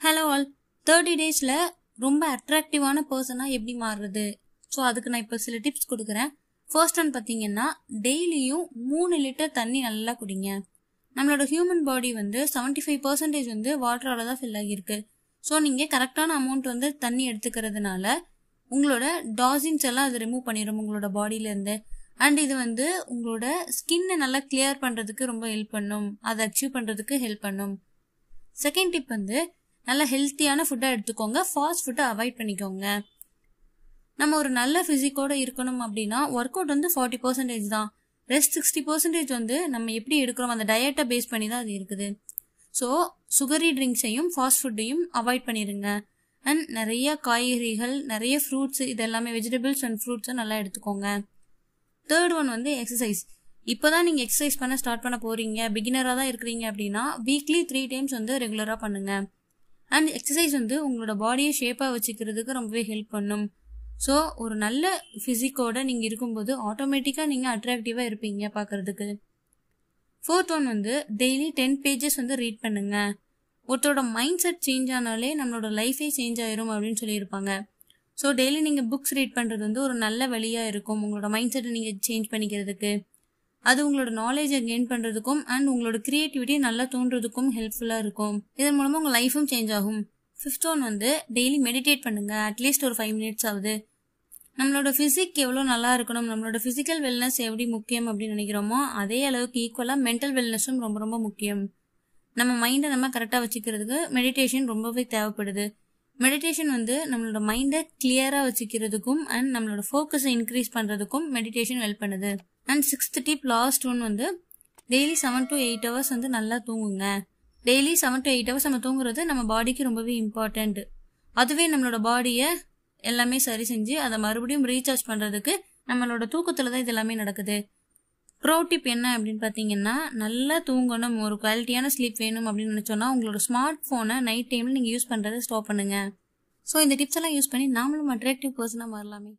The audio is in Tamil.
ஹலோ ஆல் தேர்ட்டி டேஸில் ரொம்ப அட்ராக்டிவான பர்சனாக எப்படி மாறுறது? ஸோ அதுக்கு நான் இப்போ சில டிப்ஸ் கொடுக்குறேன். ஃபர்ஸ்ட் ஒன் பார்த்தீங்கன்னா டெய்லியும் மூணு லிட்டர் தண்ணி நல்லா குடிங்க. நம்மளோட ஹியூமன் பாடி வந்து செவன்ட்டி ஃபைவ் பர்சன்டேஜ் வந்து வாட்டரால் தான் ஃபில் ஆகியிருக்கு. ஸோ நீங்கள் கரெக்டான அமௌண்ட் வந்து தண்ணி எடுத்துக்கிறதுனால உங்களோட டாசின்ஸ் எல்லாம் அது ரிமூவ் பண்ணிடும் உங்களோட பாடியிலேருந்து அண்ட் இது வந்து உங்களோட ஸ்கின்னை நல்லா கிளியர் பண்ணுறதுக்கு ரொம்ப ஹெல்ப் பண்ணும். அதை அச்சீவ் பண்ணுறதுக்கு ஹெல்ப் பண்ணும். செகண்ட் டிப் வந்து நல்ல ஹெல்த்தியான ஃபுட்டாக எடுத்துக்கோங்க. ஃபாஸ்ட் ஃபுட்டை அவாய்ட் பண்ணிக்கோங்க. நம்ம ஒரு நல்ல ஃபிசிக்கோட இருக்கணும் அப்படின்னா ஒர்க் அவுட் வந்து ஃபார்ட்டி பர்சன்டேஜ் தான். ரெஸ்ட் சிக்ஸ்டி பர்சன்டேஜ் வந்து நம்ம எப்படி எடுக்கிறோம் அந்த டயட்டை பேஸ் பண்ணி தான் அது இருக்குது. ஸோ சுகரி ட்ரிங்க்ஸையும் ஃபாஸ்ட் ஃபுட்டையும் அவாய்ட் பண்ணிடுங்க அண்ட் நிறைய காய்கறிகள் நிறைய ஃப்ரூட்ஸ் இது எல்லாமே வெஜிடபிள்ஸ் அண்ட் ஃப்ரூட்ஸும் நல்லா எடுத்துக்கோங்க. தேர்ட் ஒன் வந்து எக்ஸசைஸ் இப்போ தான் நீங்கள் எக்ஸசைஸ் பண்ண ஸ்டார்ட் பண்ண போகிறீங்க பிகினராக தான் இருக்கிறீங்க அப்படின்னா வீக்லி த்ரீ டைம்ஸ் வந்து ரெகுலராக பண்ணுங்கள் அண்ட் எக்ஸசைஸ் வந்து உங்களோட பாடியை ஷேப்பாக வச்சுக்கிறதுக்கு ரொம்பவே ஹெல்ப் பண்ணும். ஸோ ஒரு நல்ல ஃபிசிக்கோட நீங்கள் இருக்கும்போது ஆட்டோமேட்டிக்காக நீங்கள் அட்ராக்டிவாக இருப்பீங்க பார்க்குறதுக்கு. ஃபோர்த் ஒன் வந்து டெய்லி டென் பேஜஸ் வந்து ரீட் பண்ணுங்க. ஒருத்தரோட மைண்ட் செட் சேஞ்ச் ஆனாலே நம்மளோட லைஃபே சேஞ்ச் ஆயிரும் அப்படின்னு சொல்லியிருப்பாங்க. ஸோ டெய்லி நீங்கள் புக்ஸ் ரீட் பண்ணுறது வந்து ஒரு நல்ல வழியாக இருக்கும் உங்களோட மைண்ட் செட்டை நீங்கள் சேஞ்ச் பண்ணிக்கிறதுக்கு. அது உங்களோட நாலேஜை கெயின் பண்ணுறதுக்கும் அண்ட் உங்களோட க்ரியேட்டிவிட்டியை நல்லா தோன்றதுக்கும் ஹெல்ப்ஃபுல்லாக இருக்கும். இதன் மூலமாக உங்கள் லைஃபும் சேஞ்ச் ஆகும். ஃபிஃப்த் ஒன் வந்து டெய்லி மெடிடேட் பண்ணுங்க. அட்லீஸ்ட் ஒரு ஃபைவ் மினிட்ஸ் ஆகுது நம்மளோட ஃபிசிக் எவ்வளோ நல்லா இருக்கணும் நம்மளோட ஃபிசிக்கல் வெல்னஸ் எப்படி முக்கியம் அப்படின்னு நினைக்கிறோமோ அதே அளவுக்கு ஈக்குவலாக மென்டல் வெல்னஸும் ரொம்ப ரொம்ப முக்கியம். நம்ம மைண்டை நம்ம கரெக்டாக வச்சுக்கிறதுக்கு மெடிடேஷன் ரொம்பவே தேவைப்படுது. மெடிடேஷன் வந்து நம்மளோட மைண்டை கிளியராக வச்சுக்கிறதுக்கும் அண்ட் நம்மளோட ஃபோக்கஸை இன்க்ரீஸ் பண்ணுறதுக்கும் மெடிடேஷன் ஹெல்ப் பண்ணுது. And sixth tip last one வந்து daily seven to eight hours வந்து நல்லா தூங்குங்க. Daily seven to eight hours நம்ம தூங்குறது நம்ம பாடிக்கு ரொம்பவே இம்பார்ட்டண்ட் அதுவே நம்மளோட பாடியை எல்லாமே சரி செஞ்சு அதை மறுபடியும் ரீசார்ஜ் பண்ணுறதுக்கு நம்மளோட தூக்கத்தில் தான் இது எல்லாமே நடக்குது. ப்ரோ டிப் என்ன அப்படின்னு பார்த்தீங்கன்னா நல்லா தூங்கணும் ஒரு குவாலிட்டியான ஸ்லீப் வேணும் அப்படின்னு நினச்சோன்னா உங்களோட ஸ்மார்ட் ஃபோனை நைட் டைமில் நீங்கள் யூஸ் பண்ணுறதை ஸ்டாப் பண்ணுங்கள் ஸோ இந்த டிப்ஸ் எல்லாம் யூஸ் பண்ணி நாமளும் அட்ராக்டிவ் பர்சனாக மாறலாமே.